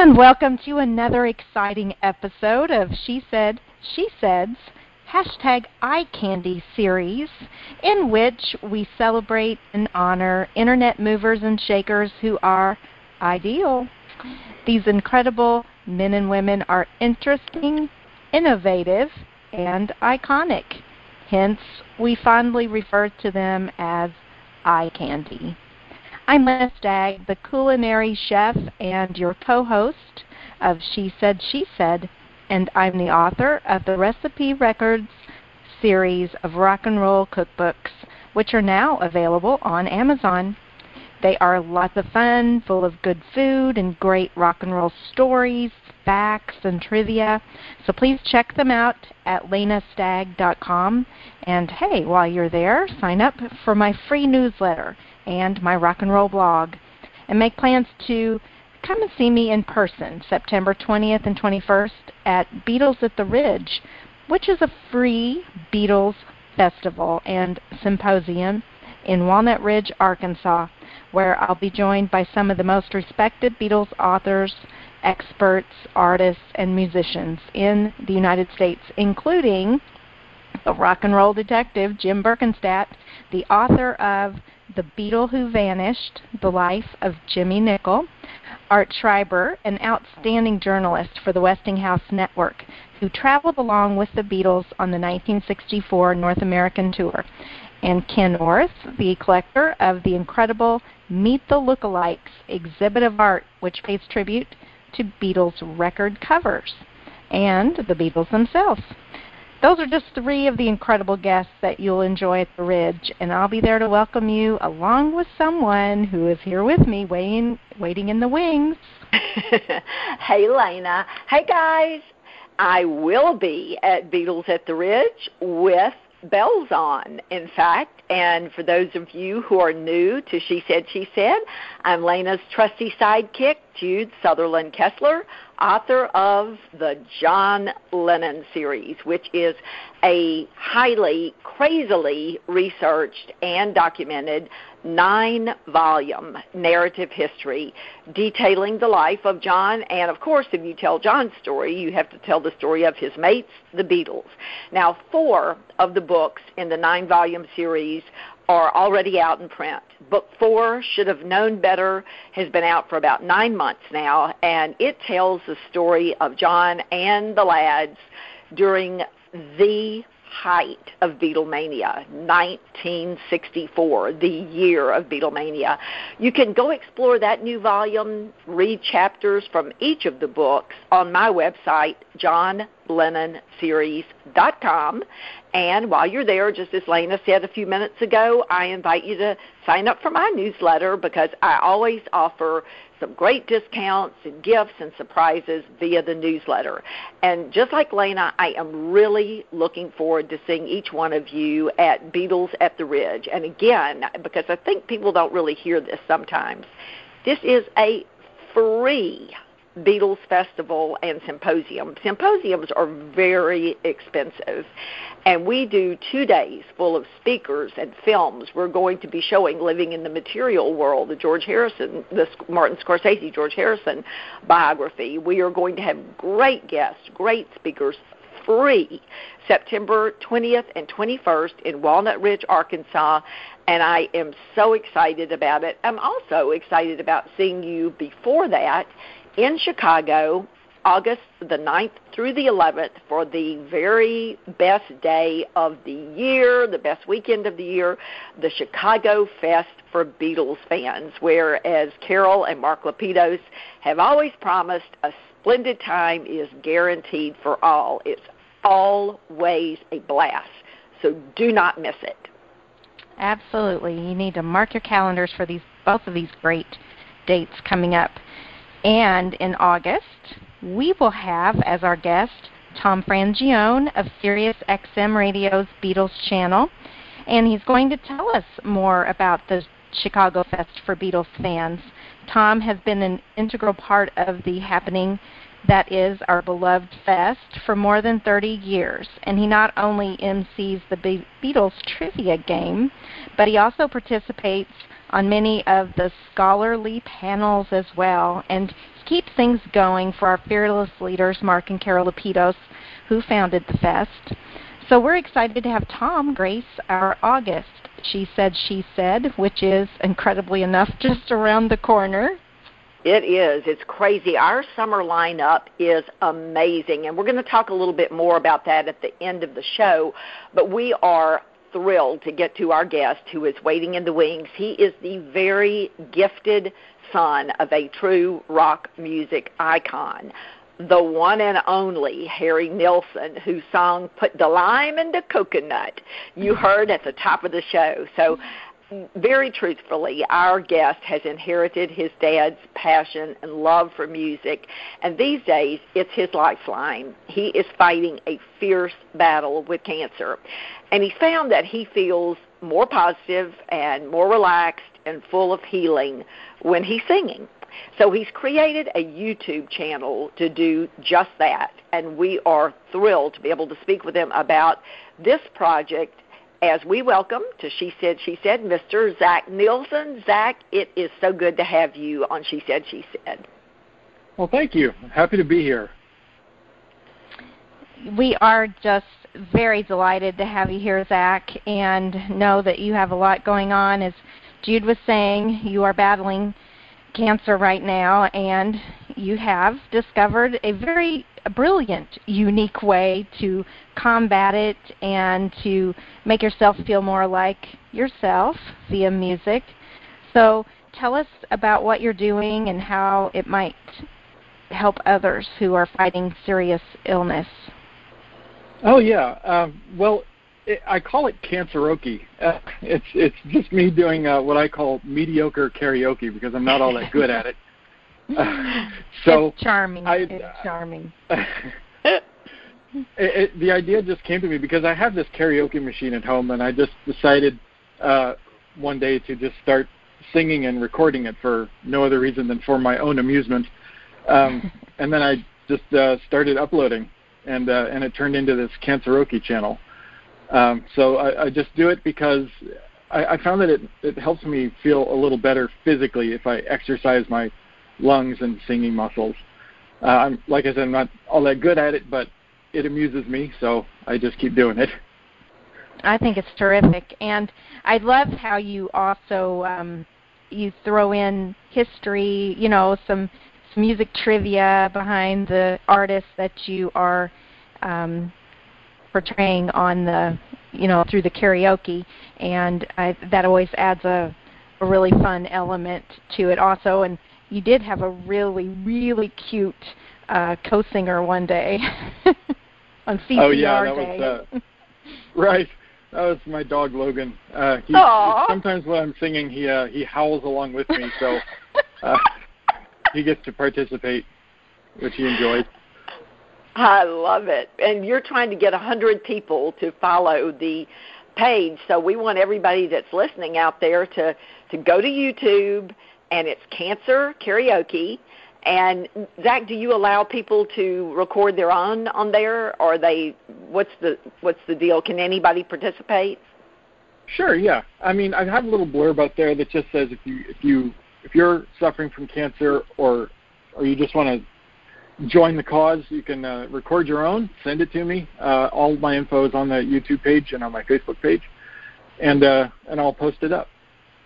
And welcome to another exciting episode of She Said, She Said's hashtag Eye Candy series, in which we celebrate and honor internet movers and shakers who are ideal. These incredible men and women are interesting, innovative, and iconic. Hence, we fondly refer to them as eye candy. I'm Lena Stagg, the culinary chef and your co-host of She Said, She Said, and I'm the author of the Recipe Records series of rock and roll cookbooks, which are now available on Amazon. They are lots of fun, full of good food and great rock and roll stories, facts, and trivia. So please check them out at lenastagg.com. And hey, while you're there, sign up for my free newsletter and my rock and roll blog. And make plans to come and see me in person September 20th and 21st at Beatles at the Ridge, which is a free Beatles festival and symposium in Walnut Ridge, Arkansas, where I'll be joined by some of the most respected Beatles authors, experts, artists, and musicians in the United States, including the rock and roll detective Jim Berkenstadt, the author of The Beatle Who Vanished, The Life of Jimmy Nicol, Art Schreiber, an outstanding journalist for the Westinghouse Network, who traveled along with the Beatles on the 1964 North American tour, and Ken Orth, the collector of the incredible Meet the Lookalikes exhibit of art, which pays tribute to Beatles record covers and the Beatles themselves. Those are just three of the incredible guests that you'll enjoy at the Ridge, and I'll be there to welcome you along with someone who is here with me waiting, waiting in the wings. hey, Lena. Hey, guys. I will be at Beatles at the Ridge with bells on, in fact. And for those of you who are new to She Said, She Said, I'm Lena's trusty sidekick, Jude Sutherland Kessler, author of the John Lennon series, which is a highly, crazily researched and documented nine volume narrative history detailing the life of John. And of course, if you tell John's story, you have to tell the story of his mates, the Beatles. Now, four of the books in the nine volume series are already out in print. Book four, Should Have Known Better, has been out for about nine months now, and it tells the story of John and the lads during the height of Beatlemania, 1964, the year of Beatlemania. You can go explore that new volume, read chapters from each of the books on my website, johnlennonseries.com. And while you're there, just as Lena said a few minutes ago, I invite you to sign up for my newsletter because I always offer some great discounts and gifts and surprises via the newsletter. And just like Lena, I am really looking forward to seeing each one of you at Beatles at the Ridge. And again, because I think people don't really hear this sometimes, this is a free Beatles Festival and Symposium. Symposiums are very expensive, and we do two days full of speakers and films. We're going to be showing Living in the Material World, the George Harrison, the Martin Scorsese George Harrison biography. We are going to have great guests, great speakers, free September 20th and 21st in Walnut Ridge, Arkansas, and I am so excited about it. I'm also excited about seeing you before that in Chicago August the 9th through the 11th for the very best day of the year, the best weekend of the year, the Chicago Fest for Beatles fans, where, as Carol and Mark Lapidus have always promised, a splendid time is guaranteed for all. It's always a blast, so do not miss it. Absolutely. You need to mark your calendars for these both of these great dates coming up. And in August, we will have as our guest Tom Frangione of Sirius XM Radio's Beatles channel. And he's going to tell us more about the Chicago Fest for Beatles fans. Tom has been an integral part of the happening that is our beloved fest for more than 30 years. And he not only MCs the Beatles trivia game, but he also participates on many of the scholarly panels as well, and keeps things going for our fearless leaders, Mark and Carol Lapidus, who founded the Fest. So we're excited to have Tom grace our August She Said, She Said, which is incredibly enough just around the corner. It is. It's crazy. Our summer lineup is amazing, and we're going to talk a little bit more about that at the end of the show. But we are thrilled to get to our guest who is waiting in the wings. He is the very gifted son of a true rock music icon, the one and only Harry Nilsson, whose song Put the Lime in the Coconut you heard at the top of the show. So very truthfully, our guest has inherited his dad's passion and love for music, and these days it's his lifeline. He is fighting a fierce battle with cancer, and he's found that he feels more positive and more relaxed and full of healing when he's singing. So he's created a YouTube channel to do just that, and we are thrilled to be able to speak with him about this project as we welcome to She Said, She Said, Mr. Zach Nilsson. Zach, it is so good to have you on She Said, She Said. Well, thank you. Happy to be here. We are just very delighted to have you here, Zach, and know that you have a lot going on. As Jude was saying, you are battling cancer right now, and you have discovered a very brilliant, unique way to combat it and to make yourself feel more like yourself via music. So tell us about what you're doing and how it might help others who are fighting serious illness. Oh yeah. Um, well, it, I call it canceroke. Uh, it's it's just me doing uh, what I call mediocre karaoke because I'm not all that good at it. So it's charming. I, it's charming. it, it, the idea just came to me because I have this karaoke machine at home, and I just decided uh, one day to just start singing and recording it for no other reason than for my own amusement. Um, and then I just uh, started uploading, and uh, and it turned into this Canceroke channel. Um, so I, I just do it because I, I found that it, it helps me feel a little better physically if I exercise my lungs and singing muscles. Uh, I'm like I said, I'm not all that good at it, but it amuses me, so I just keep doing it. I think it's terrific, and I love how you also um, you throw in history, you know, some, some music trivia behind the artists that you are um, portraying on the, you know, through the karaoke, and I, that always adds a, a really fun element to it also. And you did have a really, really cute uh, co-singer one day on CPR oh yeah, that day. was uh, right. That was my dog Logan. Uh, he, sometimes when I'm singing, he uh, he howls along with me, so uh, he gets to participate, which he enjoys. I love it, and you're trying to get a hundred people to follow the page. So we want everybody that's listening out there to to go to YouTube and it's cancer karaoke. And Zach, do you allow people to record their own on there, or they? What's the what's the deal? Can anybody participate? Sure. Yeah. I mean, I have a little blurb out there that just says if you if you if you're suffering from cancer or or you just want to join the cause, you can uh, record your own, send it to me. Uh, all my info is on the YouTube page and on my Facebook page, and uh, and I'll post it up.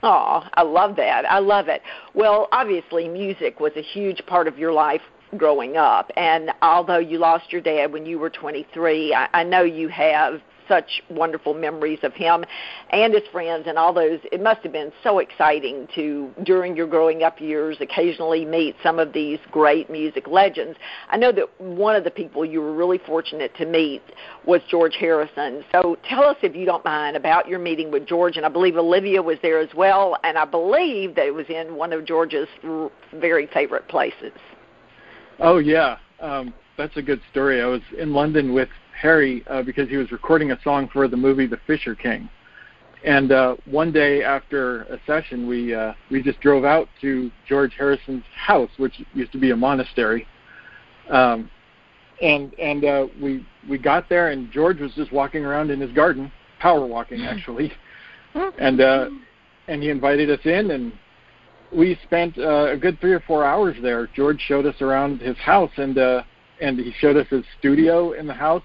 Oh, I love that. I love it. Well, obviously, music was a huge part of your life growing up. And although you lost your dad when you were 23, I, I know you have such wonderful memories of him and his friends and all those. It must have been so exciting to, during your growing up years, occasionally meet some of these great music legends. I know that one of the people you were really fortunate to meet was George Harrison. So tell us, if you don't mind, about your meeting with George. And I believe Olivia was there as well. And I believe that it was in one of George's very favorite places. Oh, yeah. Um, that's a good story. I was in London with Harry uh, because he was recording a song for the movie The Fisher King. And uh, one day after a session, we uh, we just drove out to George Harrison's house, which used to be a monastery. Um, and and uh, we we got there, and George was just walking around in his garden, power walking actually. and uh, and he invited us in, and we spent uh, a good three or four hours there. George showed us around his house, and uh, and he showed us his studio in the house.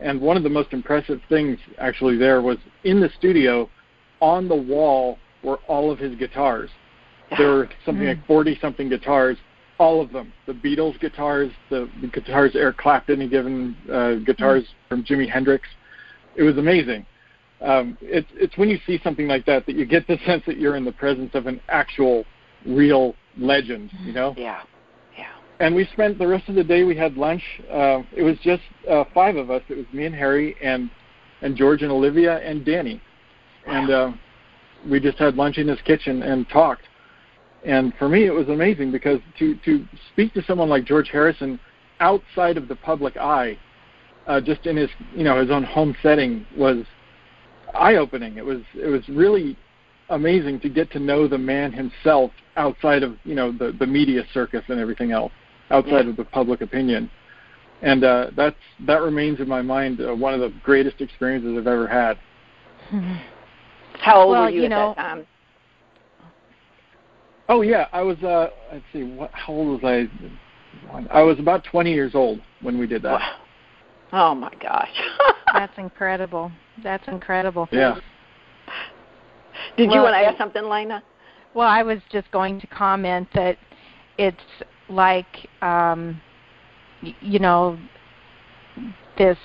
And one of the most impressive things actually there was in the studio, on the wall were all of his guitars. There were something like 40 something guitars, all of them. The Beatles guitars, the, the guitars Eric Clapton had given, uh, guitars from Jimi Hendrix. It was amazing. Um, it's it's when you see something like that that you get the sense that you're in the presence of an actual, real legend. You know. Yeah. And we spent the rest of the day. We had lunch. Uh, it was just uh, five of us. It was me and Harry and and George and Olivia and Danny, and uh, we just had lunch in his kitchen and talked. And for me, it was amazing because to to speak to someone like George Harrison outside of the public eye, uh, just in his you know his own home setting, was eye opening. It was it was really amazing to get to know the man himself outside of you know the the media circus and everything else, outside Yeah. of the public opinion. And uh, that's that remains in my mind uh, one of the greatest experiences I've ever had. How old Well, were you, you at know- that time? Oh yeah, I was. Uh, let's see, what, how old was I? I was about 20 years old when we did that. Wow. Oh my gosh. That's incredible. That's incredible. Yeah. Did you want to it- add something, Lena? Well, I was just going to comment that it's like um, y- you know this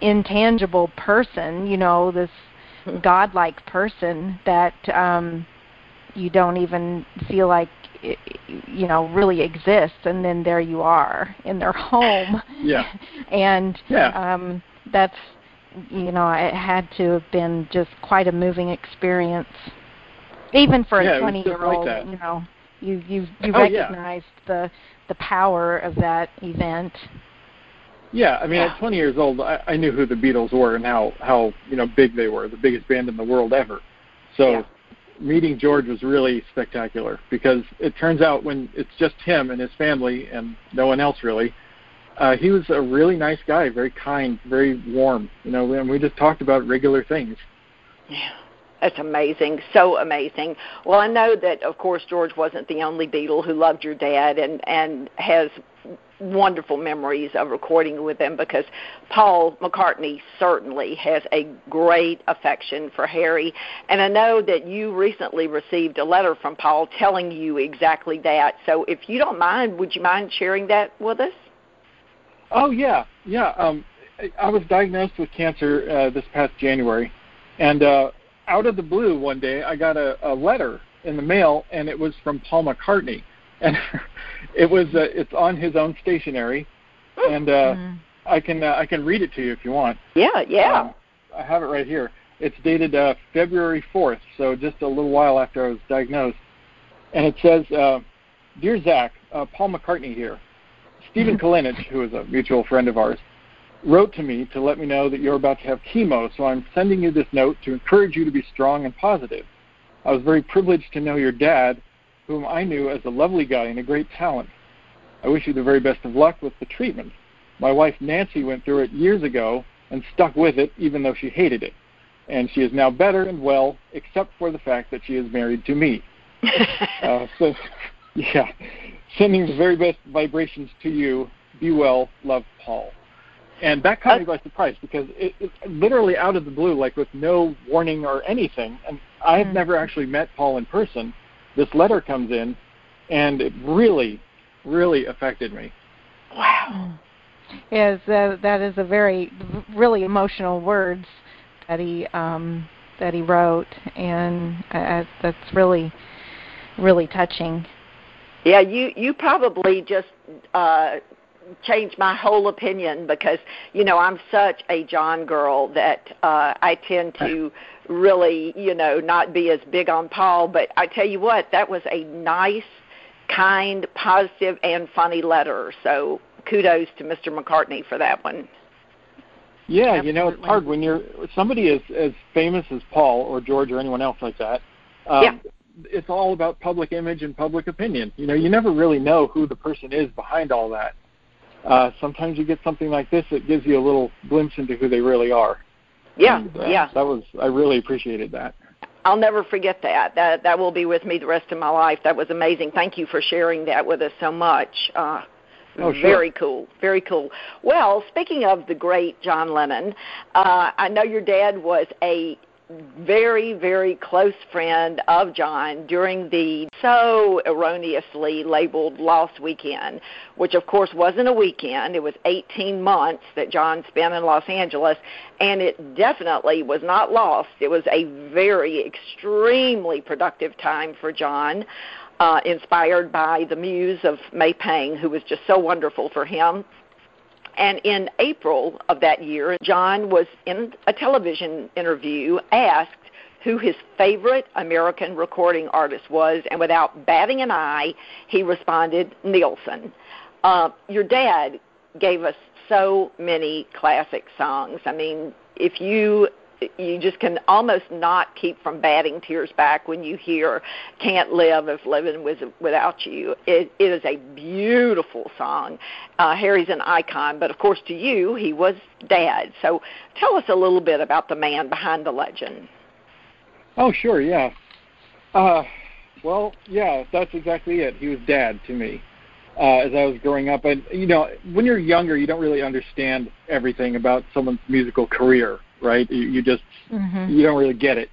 intangible person, you know, this godlike person that um, you don't even feel like i- i- you know really exists, and then there you are in their home. Yeah. and Yeah. um, that's you know it had to have been just quite a moving experience, even for Yeah, a twenty-year-old. that. you know, you you you Oh, yeah. recognized the the power of that event. Yeah, I mean, Yeah. at 20 years old, I, I knew who the Beatles were and how how you know big they were, the biggest band in the world ever. So Yeah. meeting George was really spectacular because it turns out when it's just him and his family and no one else really, uh, he was a really nice guy, very kind, very warm. You know, and we just talked about regular things. Yeah. That's amazing. So amazing. Well, I know that of course George wasn't the only Beatle who loved your dad and and has wonderful memories of recording with him because Paul McCartney certainly has a great affection for Harry. And I know that you recently received a letter from Paul telling you exactly that. So if you don't mind, would you mind sharing that with us? Oh yeah, yeah. Um, I- I was diagnosed with cancer uh, this past January, and uh, out of the blue one day I got a, a letter in the mail, and it was from Paul McCartney, and it was uh, it's on his own stationery, and uh, Mm. I can uh, I can read it to you if you want. Yeah, yeah. Um, I have it right here. It's dated uh, February 4th, so just a little while after I was diagnosed. And it says, uh, Dear Zach, uh, Paul McCartney here. Stephen Kalinich, who is a mutual friend of ours, wrote to me to let me know that you're about to have chemo, so I'm sending you this note to encourage you to be strong and positive. I was very privileged to know your dad, whom I knew as a lovely guy and a great talent. I wish you the very best of luck with the treatment. My wife Nancy went through it years ago and stuck with it even though she hated it. And she is now better and well, except for the fact that she is married to me. Uh, so, yeah, sending the very best vibrations to you. Be well, love, Paul. And that caught me by surprise because it, it literally out of the blue, like with no warning or anything. And I have Mm. never actually met Paul in person. This letter comes in, and it really, really affected me. wow. Is uh, that is a very really emotional words that he um, that he wrote, and uh, that's really really touching. Yeah, you you probably just uh changed my whole opinion because you know I'm such a John girl that uh I tend to really you know not be as big on Paul. But I tell you what, that was a nice, kind, positive, and funny letter. So kudos to Mr. McCartney for that one. Yeah, you know, it's hard when you're somebody as as famous as Paul or George or anyone else like that. Um, Yeah. It's all about public image and public opinion. You know, you never really know who the person is behind all that. Uh, sometimes you get something like this that gives you a little glimpse into who they really are. Yeah, And, uh, yeah. That was I really appreciated that. I'll never forget that. That that will be with me the rest of my life. That was amazing. Thank you for sharing that with us so much. Uh, Oh, sure. Very cool. Very cool. Well, speaking of the great John Lennon, uh, I know your dad was a very, very close friend of John during the so erroneously labeled Lost Weekend, which of course wasn't a weekend. It was 18 months that John spent in Los Angeles, and it definitely was not lost. It was a very, extremely productive time for John. Uh, inspired by the muse of May Pang, who was just so wonderful for him. And in April of that year, John was in a television interview asked who his favorite American recording artist was, and without batting an eye, he responded, Nilsson. Uh, your dad gave us so many classic songs. I mean, if you you just can almost not keep from batting tears back when you hear "Can't Live If Living Was Without You." It, it is a beautiful song. Uh, Harry's an icon, but of course, to you, he was dad. So, tell us a little bit about the man behind the legend. Oh, sure, yeah. Uh, well, yeah, that's exactly it. He was dad to me uh, as I was growing up. And you know, when you're younger, you don't really understand everything about someone's musical career right? You, you just mm-hmm. you don't really get it.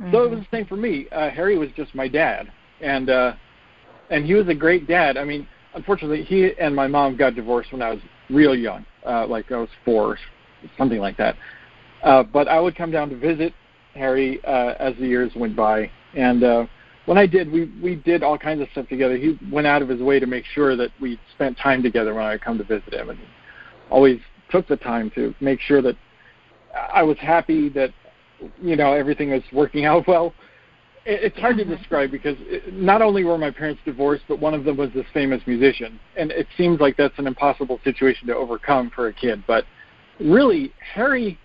Mm-hmm. So it was the same for me. Uh, Harry was just my dad, and uh, and he was a great dad. I mean, unfortunately, he and my mom got divorced when I was real young, uh, like I was four, something like that. Uh, but I would come down to visit Harry uh, as the years went by, and uh, when I did, we we did all kinds of stuff together. He went out of his way to make sure that we spent time together when I would come to visit him, and always took the time to make sure that I was happy that you know everything was working out well. It's hard to describe because not only were my parents divorced, but one of them was this famous musician, and it seems like that's an impossible situation to overcome for a kid. But really, Harry,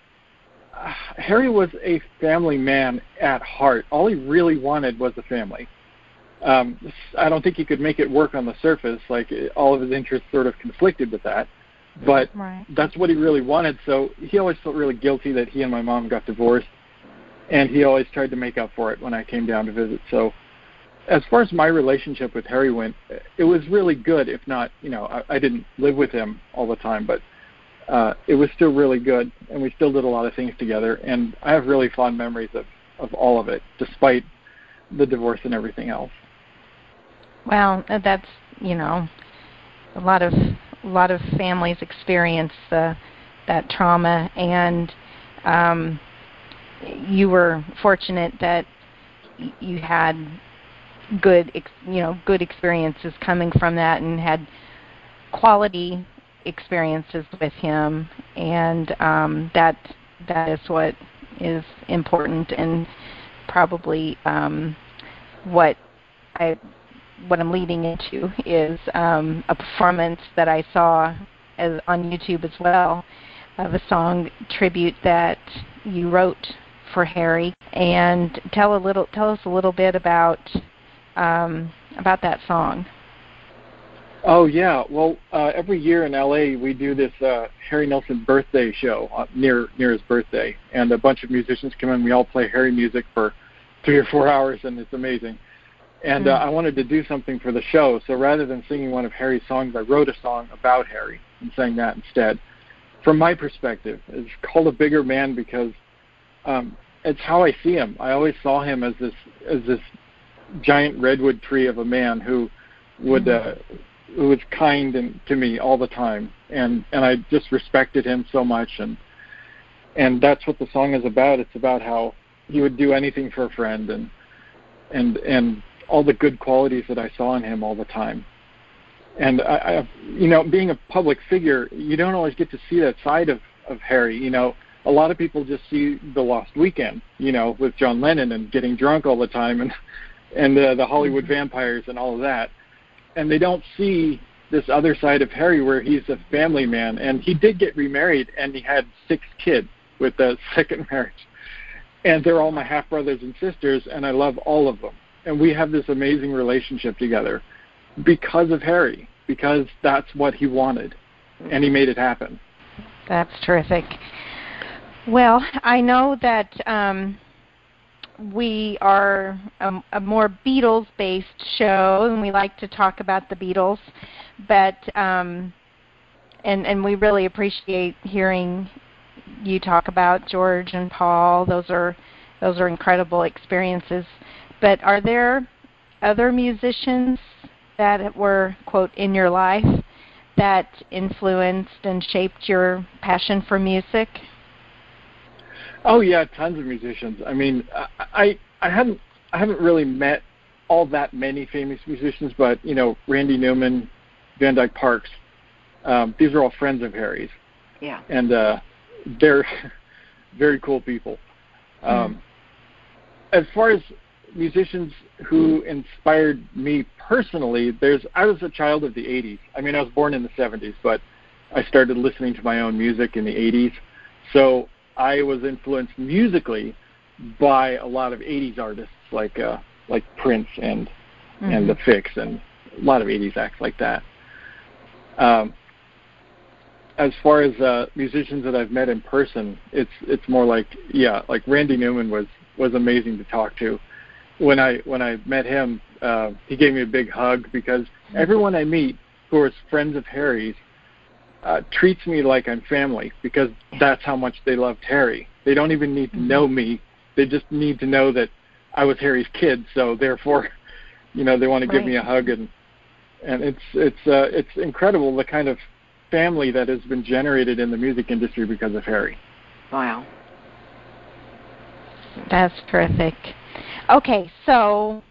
uh, Harry was a family man at heart. All he really wanted was a family. Um, I don't think he could make it work on the surface. Like all of his interests sort of conflicted with that but right. that's what he really wanted. So he always felt really guilty that he and my mom got divorced, and he always tried to make up for it when I came down to visit. So as far as my relationship with Harry went, it was really good. If not, you know, I, I didn't live with him all the time, but uh, it was still really good, and we still did a lot of things together. And I have really fond memories of of all of it, despite the divorce and everything else. Well, that's you know, a lot of a lot of families experience the, that trauma, and um, you were fortunate that you had good, you know, good experiences coming from that, and had quality experiences with him, and um, that that is what is important, and probably um, what I what I'm leading into is um, a performance that I saw as, on YouTube as well of a song tribute that you wrote for Harry. And tell a little, tell us a little bit about um, about that song. Oh yeah, well uh, every year in LA we do this uh, Harry Nilsson birthday show uh, near near his birthday, and a bunch of musicians come in. We all play Harry music for three or four hours, and it's amazing and uh. I wanted to do something for the show. So rather than singing one of Harry's songs, I wrote a song about Harry and sang that instead. From my perspective, it's called "A Bigger Man" because um, it's how I see him. I always saw him as this as this giant redwood tree of a man who would uh, who was kind and to me all the time, and and I just respected him so much, and and that's what the song is about. It's about how he would do anything for a friend, and and and all the good qualities that I saw in him all the time. And I, I, you know, being a public figure, you don't always get to see that side of of Harry. You know, a lot of people just see the Lost Weekend, you know, with John Lennon and getting drunk all the time, and and uh, the Hollywood mm-hmm. vampires and all of that, and they don't see this other side of Harry where he's a family man, and he did get remarried, and he had six kids with the second marriage, and they're all my half brothers and sisters, and I love all of them and we have this amazing relationship together because of Harry, because that's what he wanted, and he made it happen. That's terrific. Well, I know that um, we are a, a more Beatles-based show, and we like to talk about the Beatles. But um, and and we really appreciate hearing you talk about George and Paul. Those are those are incredible experiences. But are there other musicians that were quote in your life that influenced and shaped your passion for music? Oh yeah, tons of musicians. I mean, I I haven't I haven't really met all that many famous musicians, but you know, Randy Newman, Van Dyke Parks, um, these are all friends of Harry's. Yeah. And uh, they're very cool people. Um, mm. As far as musicians who inspired me personally, there's I was a child of the 80s. I mean, I was born in the 70s, but I started listening to my own music in the 80s. So I was influenced musically by a lot of 80s artists like uh, like Prince and mm-hmm. and the Fixx and a lot of 80s acts like that. Um, as far as uh, musicians that I've met in person, it's it's more like yeah, like Randy Newman was was amazing to talk to. When I when I met him, uh, he gave me a big hug because everyone I meet who is friends of Harry's uh, treats me like I'm family because that's how much they loved Harry. They don't even need to mm-hmm. know me; they just need to know that I was Harry's kid. So therefore, you know, they want to right. give me a hug and and it's it's uh, it's incredible the kind of family that has been generated in the music industry because of Harry. Wow. That's terrific. Okay, so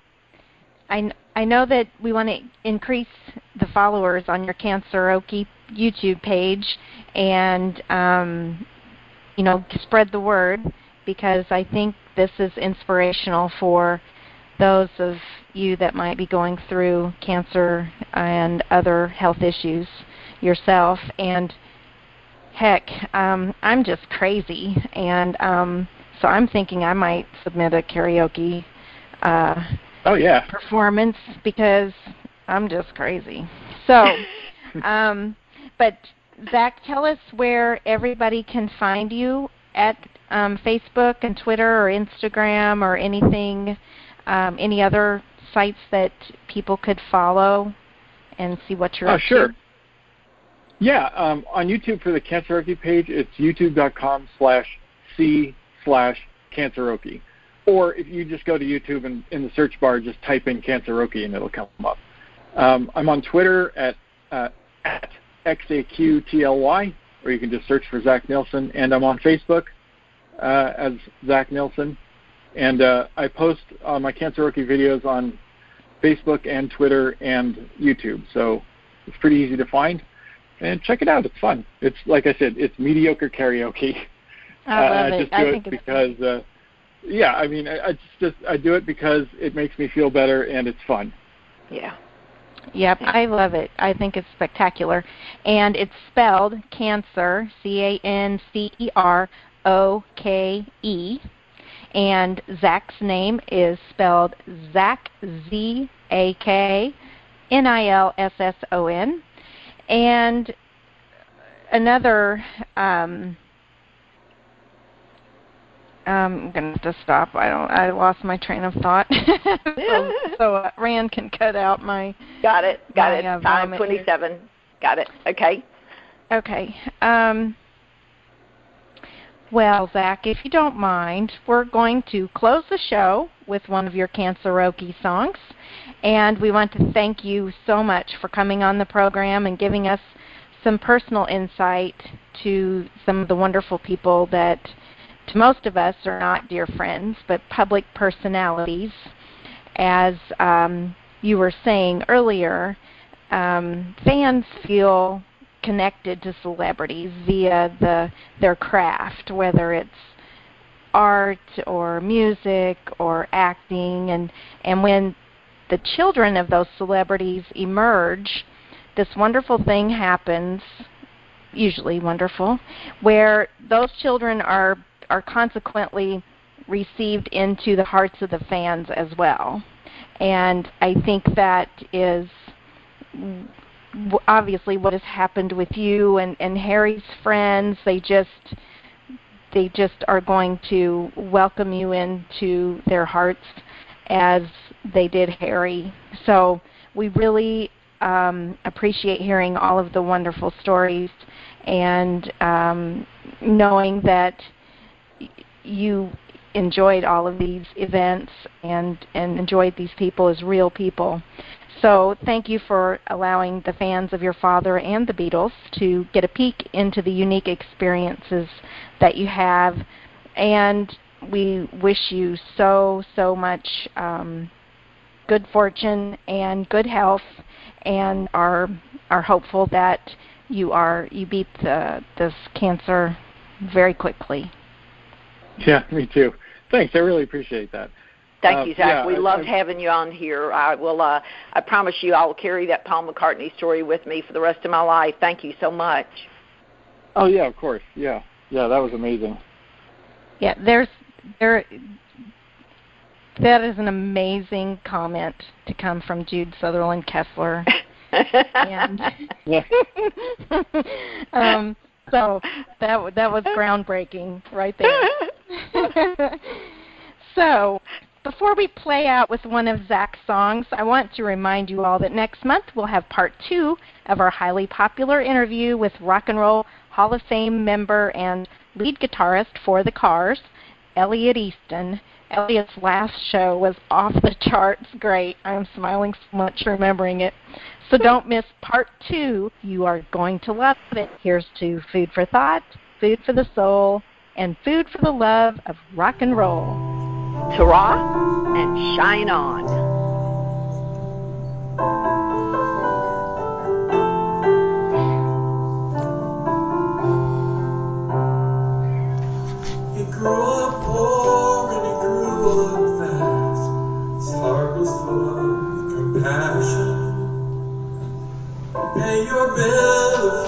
I I know that we want to increase the followers on your Canceroke YouTube page, and um, you know spread the word because I think this is inspirational for those of you that might be going through cancer and other health issues yourself. And heck, um, I'm just crazy, and um, so I'm thinking I might submit a karaoke. Uh, oh yeah. Performance because I'm just crazy. So, um, but Zach, tell us where everybody can find you at um, Facebook and Twitter or Instagram or anything, um, any other sites that people could follow and see what you're uh, up sure. to? Yeah, um, on YouTube for the Canceroke page, it's youtube.com slash c slash Canceroke. Or if you just go to YouTube and in the search bar, just type in Canceroke and it'll come up. Um, I'm on Twitter at, uh, at XAQTLY, or you can just search for Zach Nilsson. And I'm on Facebook uh, as Zach Nilsson. And uh, I post uh, my Canceroke videos on Facebook and Twitter and YouTube. So it's pretty easy to find. And check it out. It's fun. It's like I said, it's mediocre karaoke. I love uh. I just do I it because, uh, yeah, I mean, I, I just I do it because it makes me feel better and it's fun. Yeah. Yep, I love it. I think it's spectacular. And it's spelled cancer, C A N C E R O K E. And Zach's name is spelled Zach, Z A K N I L S S O N. And another um, I'm gonna have to stop. I don't. I lost my train of thought. so, so uh, Rand can cut out my. Got it. Got my, it. Uh, Time twenty-seven. Got it. Okay. Okay. Um, well, Zach, if you don't mind, we're going to close the show with one of your Canceroke songs, and we want to thank you so much for coming on the program and giving us some personal insight to some of the wonderful people that to most of us are not dear friends, but public personalities. As um, you were saying earlier, um, fans feel connected to celebrities via the their craft, whether it's art or music or acting, and and when the children of those celebrities emerge, this wonderful thing happens usually wonderful, where those children are are consequently received into the hearts of the fans as well. And I think that is obviously what has happened with you and, and Harry's friends. They just they just are going to welcome you into their hearts as they did Harry. So we really um, appreciate hearing all of the wonderful stories and um, knowing that you enjoyed all of these events and, and enjoyed these people as real people. So thank you for allowing the fans of your father and the Beatles to get a peek into the unique experiences that you have. And we wish you so, so much um, good fortune and good health and are, are hopeful that you are you beat the, this cancer very quickly. Yeah, me too. Thanks. I really appreciate that. Thank uh, you, Zach. Yeah, we I, loved I, having you on here. I will. Uh, I promise you, I will carry that Paul McCartney story with me for the rest of my life. Thank you so much. Oh yeah, of course. Yeah, yeah, that was amazing. Yeah, there's there. That is an amazing comment to come from Jude Sutherland Kessler. and um, so that that was groundbreaking right there. so before we play out with one of Zach's songs, I want to remind you all that next month we'll have part two of our highly popular interview with Rock and Roll Hall of Fame member and lead guitarist for the Cars, Elliot Easton. Elliot's last show was off the charts great. I'm smiling so much remembering it. So don't miss part two. You are going to love it. Here's to Food for Thought, Food for the Soul, and Food for the Love of Rock and Roll. Ta and shine on. He grew up poor and he grew up fast. His heart was full of compassion. Pay your bill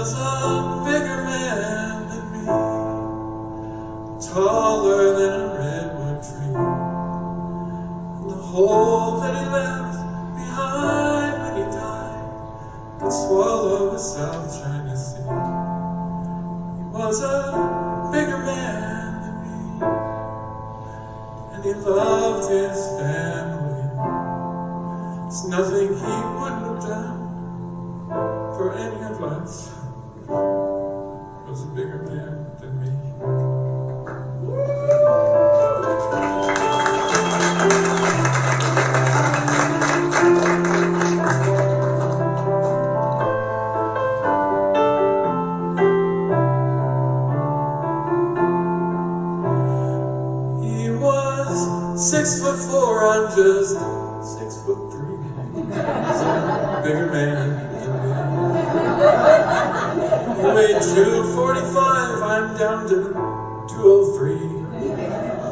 was a bigger man than me. but three. Some bigger man than me. You made 245, I'm down to 203.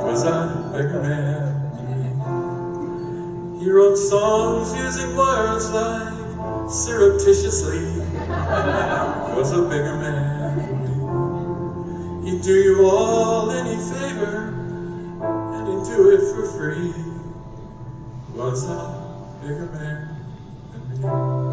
Was I bigger man than me? He wrote songs using words like surreptitiously. Was a bigger man than me. He'd do you all any favor and he'd do it for free. Rosa, Bigger Man, than me.